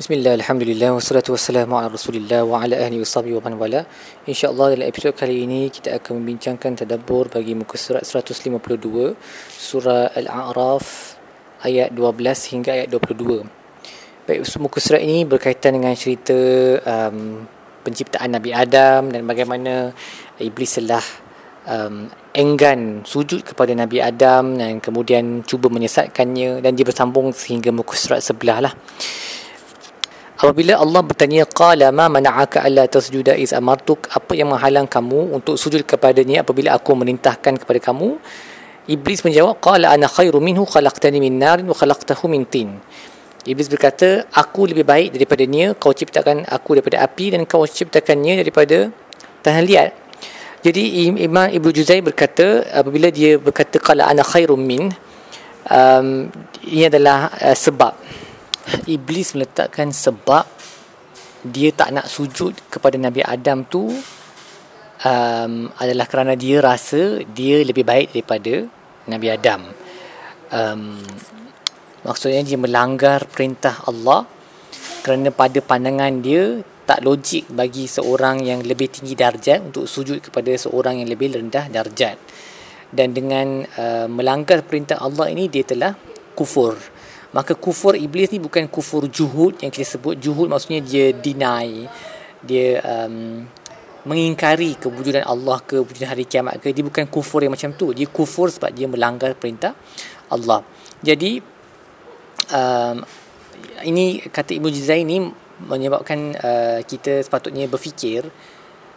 Bismillah, Alhamdulillah, wassalatu wassalamu ala rasulillah wa ala ahli sahbihi wa man wala. InsyaAllah dalam episod kali ini kita akan membincangkan tadabbur bagi muka surat 152 Surah Al-A'raf ayat 12 hingga ayat 22 Baik, muka surat ini berkaitan dengan cerita um, penciptaan Nabi Adam dan bagaimana Iblis telah um, enggan sujud kepada Nabi Adam dan kemudian cuba menyesatkannya dan dia bersambung sehingga muka surat sebelah lah Apabila Allah bertanya qala ma mana'aka alla tasjuda iz amartuk? Apa yang menghalang kamu untuk sujud kepadanya apabila aku merintahkan kepada kamu? Iblis menjawab qala ana khairu minhu khalaqtani min narin wa khalaqtahu min tin. Iblis berkata aku lebih baik daripada dia kau ciptakan aku daripada api dan kau ciptakannya daripada tanah liat jadi Imam Ibnu Juzai berkata apabila dia berkata qala ana khairu min um, ini adalah uh, sebab Iblis meletakkan sebab dia tak nak sujud kepada Nabi Adam tu um, adalah kerana dia rasa dia lebih baik daripada Nabi Adam. Um, maksudnya dia melanggar perintah Allah kerana pada pandangan dia tak logik bagi seorang yang lebih tinggi darjat untuk sujud kepada seorang yang lebih rendah darjat. Dan dengan uh, melanggar perintah Allah ini dia telah kufur maka kufur iblis ni bukan kufur juhud yang kita sebut. Juhud maksudnya dia deny. Dia um, mengingkari kewujudan Allah ke wujudan hari kiamat ke. Dia bukan kufur yang macam tu. Dia kufur sebab dia melanggar perintah Allah. Jadi um, ini kata Ibnu Juzai ni menyebabkan uh, kita sepatutnya berfikir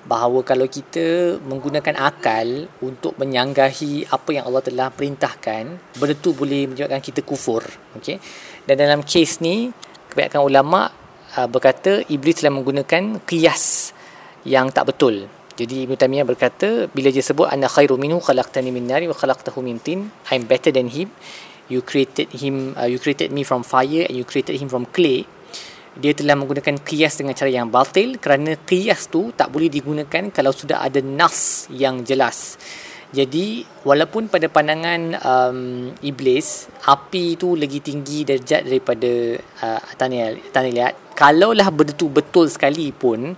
bahawa kalau kita menggunakan akal untuk menyanggahi apa yang Allah telah perintahkan benda tu boleh menyebabkan kita kufur okey? Dan dalam kes ni kebanyakan ulama uh, berkata iblis telah menggunakan qiyas yang tak betul. Jadi Ibn Taymiyah berkata bila dia sebut ana khairu minhu khalaqtani min nari wa khalaqtahu min tin i'm better than him. You created him uh, you created me from fire and you created him from clay dia telah menggunakan qiyas dengan cara yang batil kerana qiyas tu tak boleh digunakan kalau sudah ada nas yang jelas. Jadi walaupun pada pandangan um, iblis api tu lagi tinggi darjat daripada uh, tanah liat kalaulah betul betul sekali pun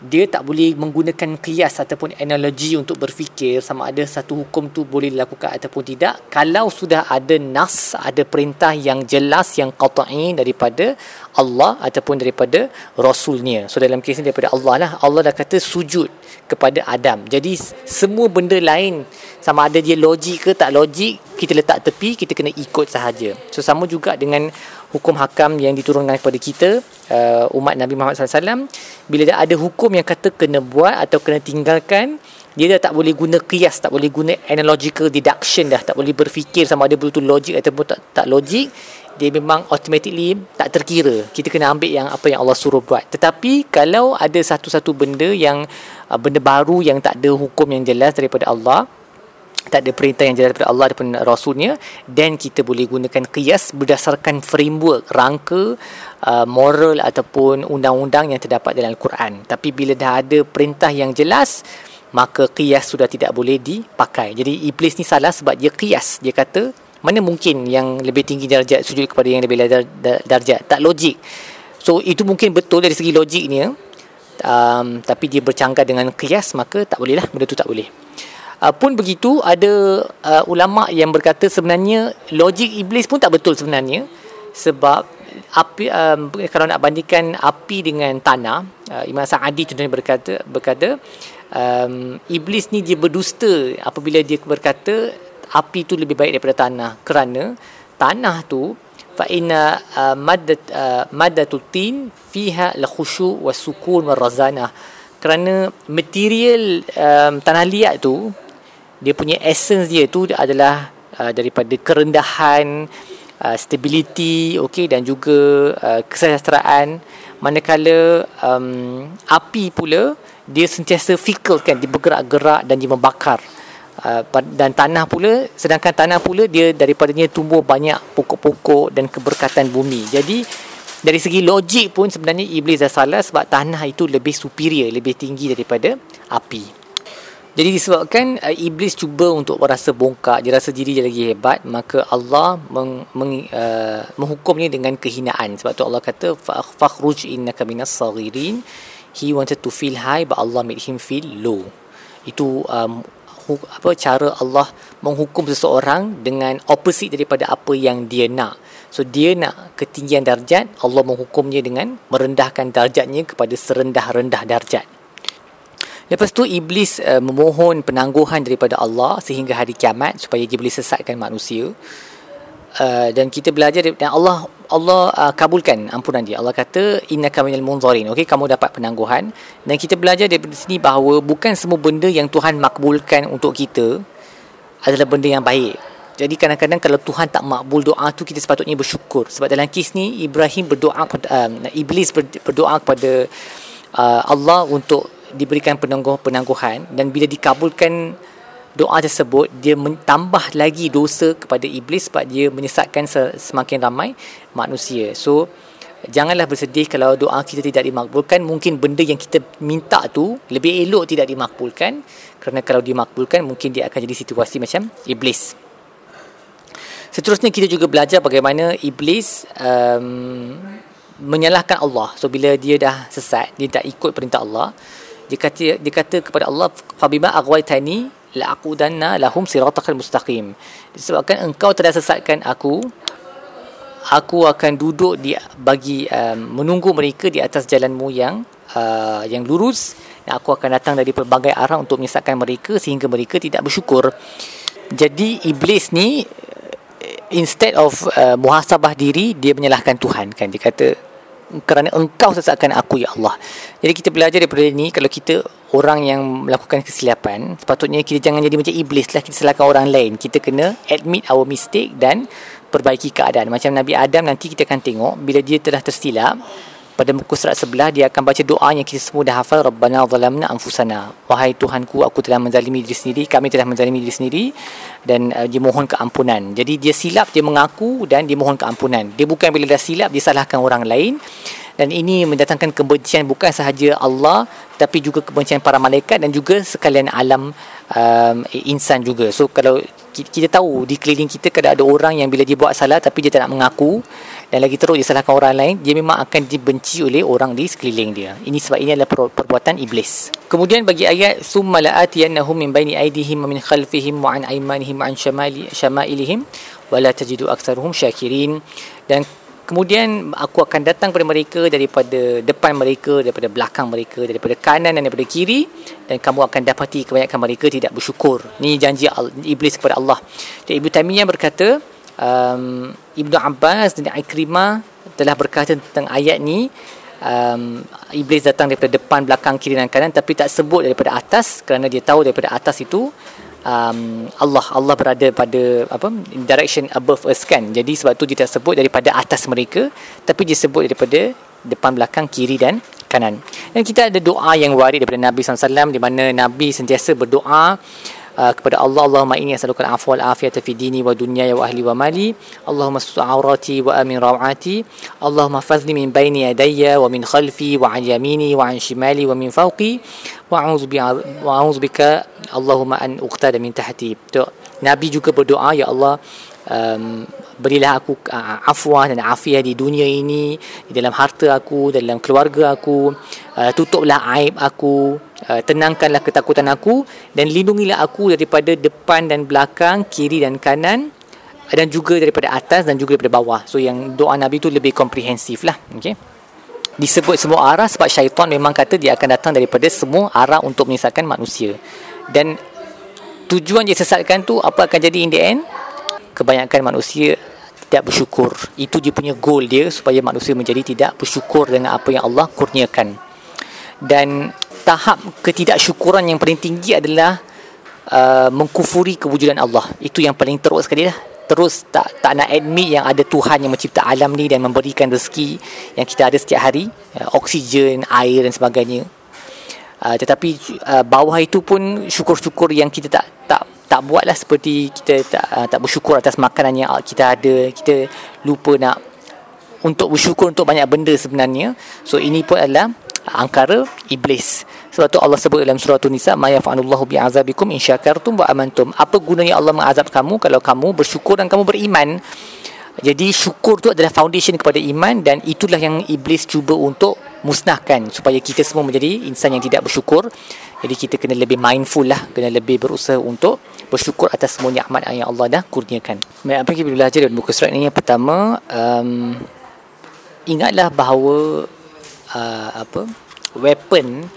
dia tak boleh menggunakan kias ataupun analogi untuk berfikir sama ada satu hukum tu boleh dilakukan ataupun tidak. Kalau sudah ada nas ada perintah yang jelas yang qat'i daripada Allah ataupun daripada rasulnya. So dalam kes ni daripada Allah lah. Allah dah kata sujud kepada Adam. Jadi semua benda lain sama ada dia logik ke tak logik kita letak tepi kita kena ikut sahaja. So sama juga dengan hukum hakam yang diturunkan kepada kita uh, umat Nabi Muhammad SAW bila dah ada hukum yang kata kena buat atau kena tinggalkan dia dah tak boleh guna kias tak boleh guna analogical deduction dah tak boleh berfikir sama ada betul logik ataupun tak, tak logik dia memang automatically tak terkira. Kita kena ambil yang apa yang Allah suruh buat. Tetapi kalau ada satu-satu benda yang uh, benda baru yang tak ada hukum yang jelas daripada Allah tak ada perintah yang jelas daripada Allah ataupun Rasulnya. Dan kita boleh gunakan kias berdasarkan framework rangka uh, moral ataupun undang-undang yang terdapat dalam Al-Quran. Tapi bila dah ada perintah yang jelas maka kias sudah tidak boleh dipakai. Jadi iblis ni salah sebab dia kias dia kata mana mungkin yang lebih tinggi darjat sujud kepada yang lebih dar- dar- darjat? Tak logik. So itu mungkin betul dari segi logiknya. Um, tapi dia bercanggah dengan kias maka tak boleh lah benda tu tak boleh Uh, pun begitu ada uh, ulama yang berkata sebenarnya logik iblis pun tak betul sebenarnya sebab api um, kalau nak bandingkan api dengan tanah uh, Imam Sa'adi contohnya berkata berkata um, iblis ni dia berdusta apabila dia berkata api tu lebih baik daripada tanah. Kerana tanah tu fa inna uh, maddat uh, maddatul tin fiha la khushu wa sukun wa razana kerana material um, tanah liat tu dia punya essence dia tu adalah uh, daripada kerendahan uh, stability okey dan juga uh, kesejahteraan. Manakala um, api pula dia sentiasa fickle kan dia bergerak-gerak dan dia membakar. Uh, dan tanah pula sedangkan tanah pula dia daripadanya tumbuh banyak pokok-pokok dan keberkatan bumi. Jadi dari segi logik pun sebenarnya iblis dah salah sebab tanah itu lebih superior lebih tinggi daripada api Jadi disebabkan uh, iblis cuba untuk merasa bongkak, dia rasa diri dia lagi hebat, maka Allah meng, meng, uh, menghukumnya dengan kehinaan. Sebab tu Allah kata fakhruj innaka minas saghirin. He wanted to feel high but Allah made him feel low. Itu um, apa cara Allah menghukum seseorang dengan opposite daripada apa yang dia nak. So dia nak ketinggian darjat, Allah menghukumnya dengan merendahkan darjatnya kepada serendah-rendah darjat. Lepas tu iblis uh, memohon penangguhan daripada Allah sehingga hari kiamat supaya dia boleh sesatkan manusia. Uh, dan kita belajar dan Allah Allah uh, kabulkan ampunan dia. Allah kata innaka minal munzarin. Okey, kamu dapat penangguhan. Dan kita belajar daripada sini bahawa bukan semua benda yang Tuhan makbulkan untuk kita adalah benda yang baik. Jadi kadang-kadang kalau Tuhan tak makbul doa tu kita sepatutnya bersyukur. Sebab dalam kes ni Ibrahim berdoa kepada iblis berdoa kepada uh, Allah untuk diberikan penangguh penangguhan dan bila dikabulkan doa tersebut dia mentambah lagi dosa kepada iblis sebab dia menyesatkan semakin ramai manusia. So janganlah bersedih kalau doa kita tidak dimakbulkan. Mungkin benda yang kita minta tu lebih elok tidak dimakbulkan. Kerana kalau dimakbulkan mungkin dia akan jadi situasi macam iblis. Seterusnya kita juga belajar bagaimana iblis um, menyalahkan Allah. So bila dia dah sesat dia tak ikut perintah Allah dia kata dia kata kepada Allah fabima aghwaytani la aqudanna lahum siratal mustaqim. Disebabkan engkau telah sesatkan aku aku akan duduk di bagi um, menunggu mereka di atas jalanmu yang uh, yang lurus. Dan aku akan datang dari pelbagai arah untuk menyesatkan mereka sehingga mereka tidak bersyukur. Jadi iblis ni instead of uh, muhasabah diri dia menyalahkan Tuhan kan? Dia kata kerana engkau sesatkan aku ya Allah. Jadi kita belajar daripada ini kalau kita orang yang melakukan kesilapan, sepatutnya kita jangan jadi macam iblis lah kita salahkan orang lain. Kita kena admit our mistake dan perbaiki keadaan. Macam Nabi Adam nanti kita akan tengok bila dia telah tersilap, pada muka surat sebelah dia akan baca doa yang kita semua dah hafal Rabbana zalamna anfusana. Wahai Tuhanku aku telah menzalimi diri sendiri kami telah menzalimi diri sendiri dan uh, dia mohon keampunan. Jadi dia silap dia mengaku dan dia mohon keampunan. Dia bukan bila dah silap dia salahkan orang lain. Dan ini mendatangkan kebencian bukan sahaja Allah tapi juga kebencian para malaikat dan juga sekalian alam um, insan juga. So kalau kita tahu di keliling kita kadang ada orang yang bila dia buat salah tapi dia tak nak mengaku dan lagi teruk dia salahkan orang lain dia memang akan dibenci oleh orang di sekeliling dia ini sebab ini adalah perbuatan iblis kemudian bagi ayat summa la'atiyannahum min baini aydihim wa min khalfihim wa an aymanihim wa an shamali shamailihim wa la tajidu aktsaruhum syakirin dan Kemudian aku akan datang kepada mereka daripada depan mereka, daripada belakang mereka, daripada kanan dan daripada kiri dan kamu akan dapati kebanyakan mereka tidak bersyukur. Ini janji iblis kepada Allah. Dan Ibu Tamiyah berkata, um, Ibnu Abbas dan Ikrimah telah berkata tentang ayat ni. Um, iblis datang daripada depan, belakang, kiri dan kanan tapi tak sebut daripada atas kerana dia tahu daripada atas itu um, Allah Allah berada pada apa direction above us kan. Jadi sebab tu dia tak sebut daripada atas mereka tapi dia sebut daripada depan belakang kiri dan kanan. Dan kita ada doa yang warid daripada Nabi SAW di mana Nabi sentiasa berdoa uh, kepada Allah. Allahumma inni as'aluka al-afwa wal afiyata fi dini wa dunyaya wa ahli wa mali. Allahumma sutu awrati wa amin rawati. Allahumma fazni min baini yadayya wa min khalfi wa an yamini wa an shimali wa min fawqi. Wa a'udzu bika Allahumma an uqtada min tahti. Nabi juga berdoa ya Allah um, berilah aku uh, afwah dan afiah di dunia ini di dalam harta aku dalam keluarga aku uh, tutuplah aib aku uh, tenangkanlah ketakutan aku dan lindungilah aku daripada depan dan belakang kiri dan kanan dan juga daripada atas dan juga daripada bawah so yang doa Nabi tu lebih komprehensif lah okay? disebut semua arah sebab syaitan memang kata dia akan datang daripada semua arah untuk menyesatkan manusia dan tujuan dia sesatkan tu apa akan jadi in the end kebanyakan manusia tidak bersyukur. Itu dia punya goal dia supaya manusia menjadi tidak bersyukur dengan apa yang Allah kurniakan. Dan tahap ketidaksyukuran yang paling tinggi adalah uh, mengkufuri kewujudan Allah. Itu yang paling teruk sekali lah. Terus tak tak nak admit yang ada Tuhan yang mencipta alam ni dan memberikan rezeki yang kita ada setiap hari, uh, oksigen, air dan sebagainya. Uh, tetapi uh, bawah itu pun syukur-syukur yang kita tak tak tak buatlah seperti kita tak, uh, tak bersyukur atas makanan yang kita ada kita lupa nak untuk bersyukur untuk banyak benda sebenarnya so ini pun adalah angkara iblis sebab tu Allah sebut dalam surah An-Nisa ma yaf'alullahu bi'azabikum in syakartum wa amantum apa gunanya Allah mengazab kamu kalau kamu bersyukur dan kamu beriman jadi syukur tu adalah foundation kepada iman dan itulah yang iblis cuba untuk musnahkan supaya kita semua menjadi insan yang tidak bersyukur. Jadi kita kena lebih mindful lah, kena lebih berusaha untuk bersyukur atas semua nikmat yang Allah dah kurniakan. Baik, apa kita belajar dalam buku surat ini yang pertama, um, ingatlah bahawa uh, apa weapon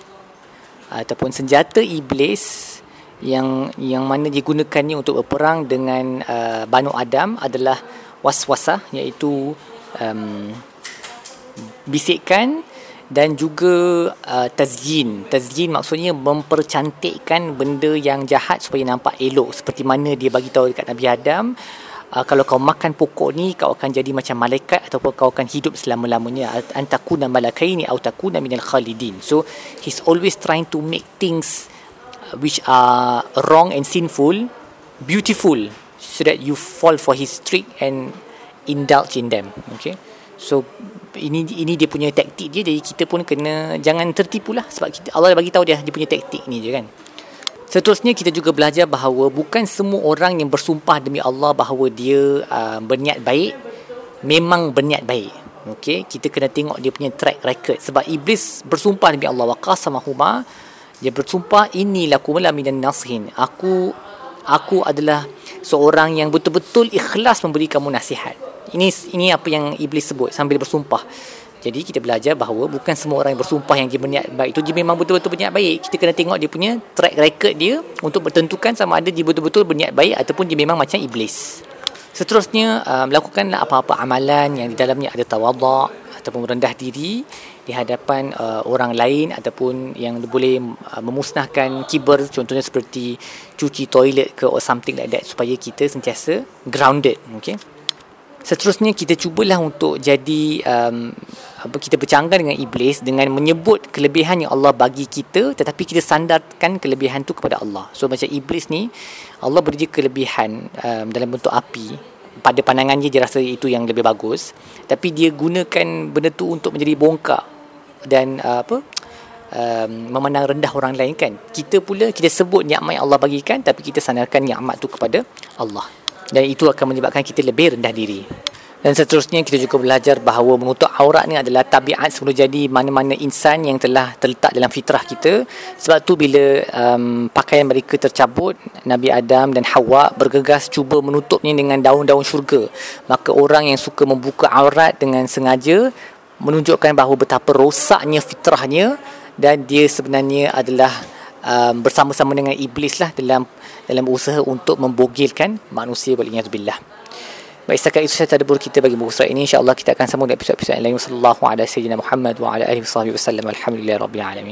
ataupun senjata iblis yang yang mana digunakannya untuk berperang dengan uh, Banu Adam adalah waswasah iaitu um, bisikan dan juga uh, tazyin. Tazyin maksudnya mempercantikkan benda yang jahat supaya nampak elok seperti mana dia bagi tahu dekat Nabi Adam uh, kalau kau makan pokok ni kau akan jadi macam malaikat ataupun kau akan hidup selama-lamanya. Antakuna malakaini atau takuna minal khalidin. So he's always trying to make things uh, which are wrong and sinful beautiful so that you fall for his trick and indulge in them. Okay? So ini ini dia punya taktik dia. Jadi kita pun kena jangan tertipu lah. Sebab kita, Allah bagi tahu dia dia punya taktik ni je kan seterusnya kita juga belajar bahawa bukan semua orang yang bersumpah demi Allah bahawa dia uh, berniat baik memang berniat baik okey kita kena tengok dia punya track record sebab iblis bersumpah demi Allah wa qasamahuma dia bersumpah inilah kumala minan nasihin aku aku adalah seorang yang betul-betul ikhlas memberi kamu nasihat. Ini ini apa yang iblis sebut sambil bersumpah. Jadi kita belajar bahawa bukan semua orang yang bersumpah yang dia berniat baik itu dia memang betul-betul berniat baik. Kita kena tengok dia punya track record dia untuk bertentukan sama ada dia betul-betul berniat baik ataupun dia memang macam iblis. Seterusnya uh, melakukanlah apa-apa amalan yang di dalamnya ada tawaduk ataupun rendah diri di hadapan uh, orang lain ataupun yang boleh uh, memusnahkan kiber contohnya seperti cuci toilet ke or something like that supaya kita sentiasa grounded okay seterusnya kita cubalah untuk jadi um, kita bercanggah dengan iblis dengan menyebut kelebihan yang Allah bagi kita tetapi kita sandarkan kelebihan tu kepada Allah. So macam iblis ni Allah beri dia kelebihan um, dalam bentuk api. Pada pandangannya dia rasa itu yang lebih bagus. Tapi dia gunakan benda tu untuk menjadi bongkak dan uh, apa um, memandang rendah orang lain kan. Kita pula kita sebut nikmat yang Allah bagikan tapi kita sandarkan nikmat tu kepada Allah. Dan itu akan menyebabkan kita lebih rendah diri dan seterusnya kita juga belajar bahawa menutup aurat ni adalah tabiat sebelum jadi mana-mana insan yang telah terletak dalam fitrah kita. Sebab tu bila um, pakaian mereka tercabut, Nabi Adam dan Hawa bergegas cuba menutupnya dengan daun-daun syurga. Maka orang yang suka membuka aurat dengan sengaja menunjukkan bahawa betapa rosaknya fitrahnya dan dia sebenarnya adalah um, bersama-sama dengan iblis lah dalam dalam usaha untuk membogilkan manusia waliyadzubillah. Baik setakat itu saya tadabur kita bagi buku surat ini. Insyaallah kita akan sambung di episod-episod lain. Sallallahu alaihi wasallam Muhammad wa ala alihi wasallam alhamdulillah alamin.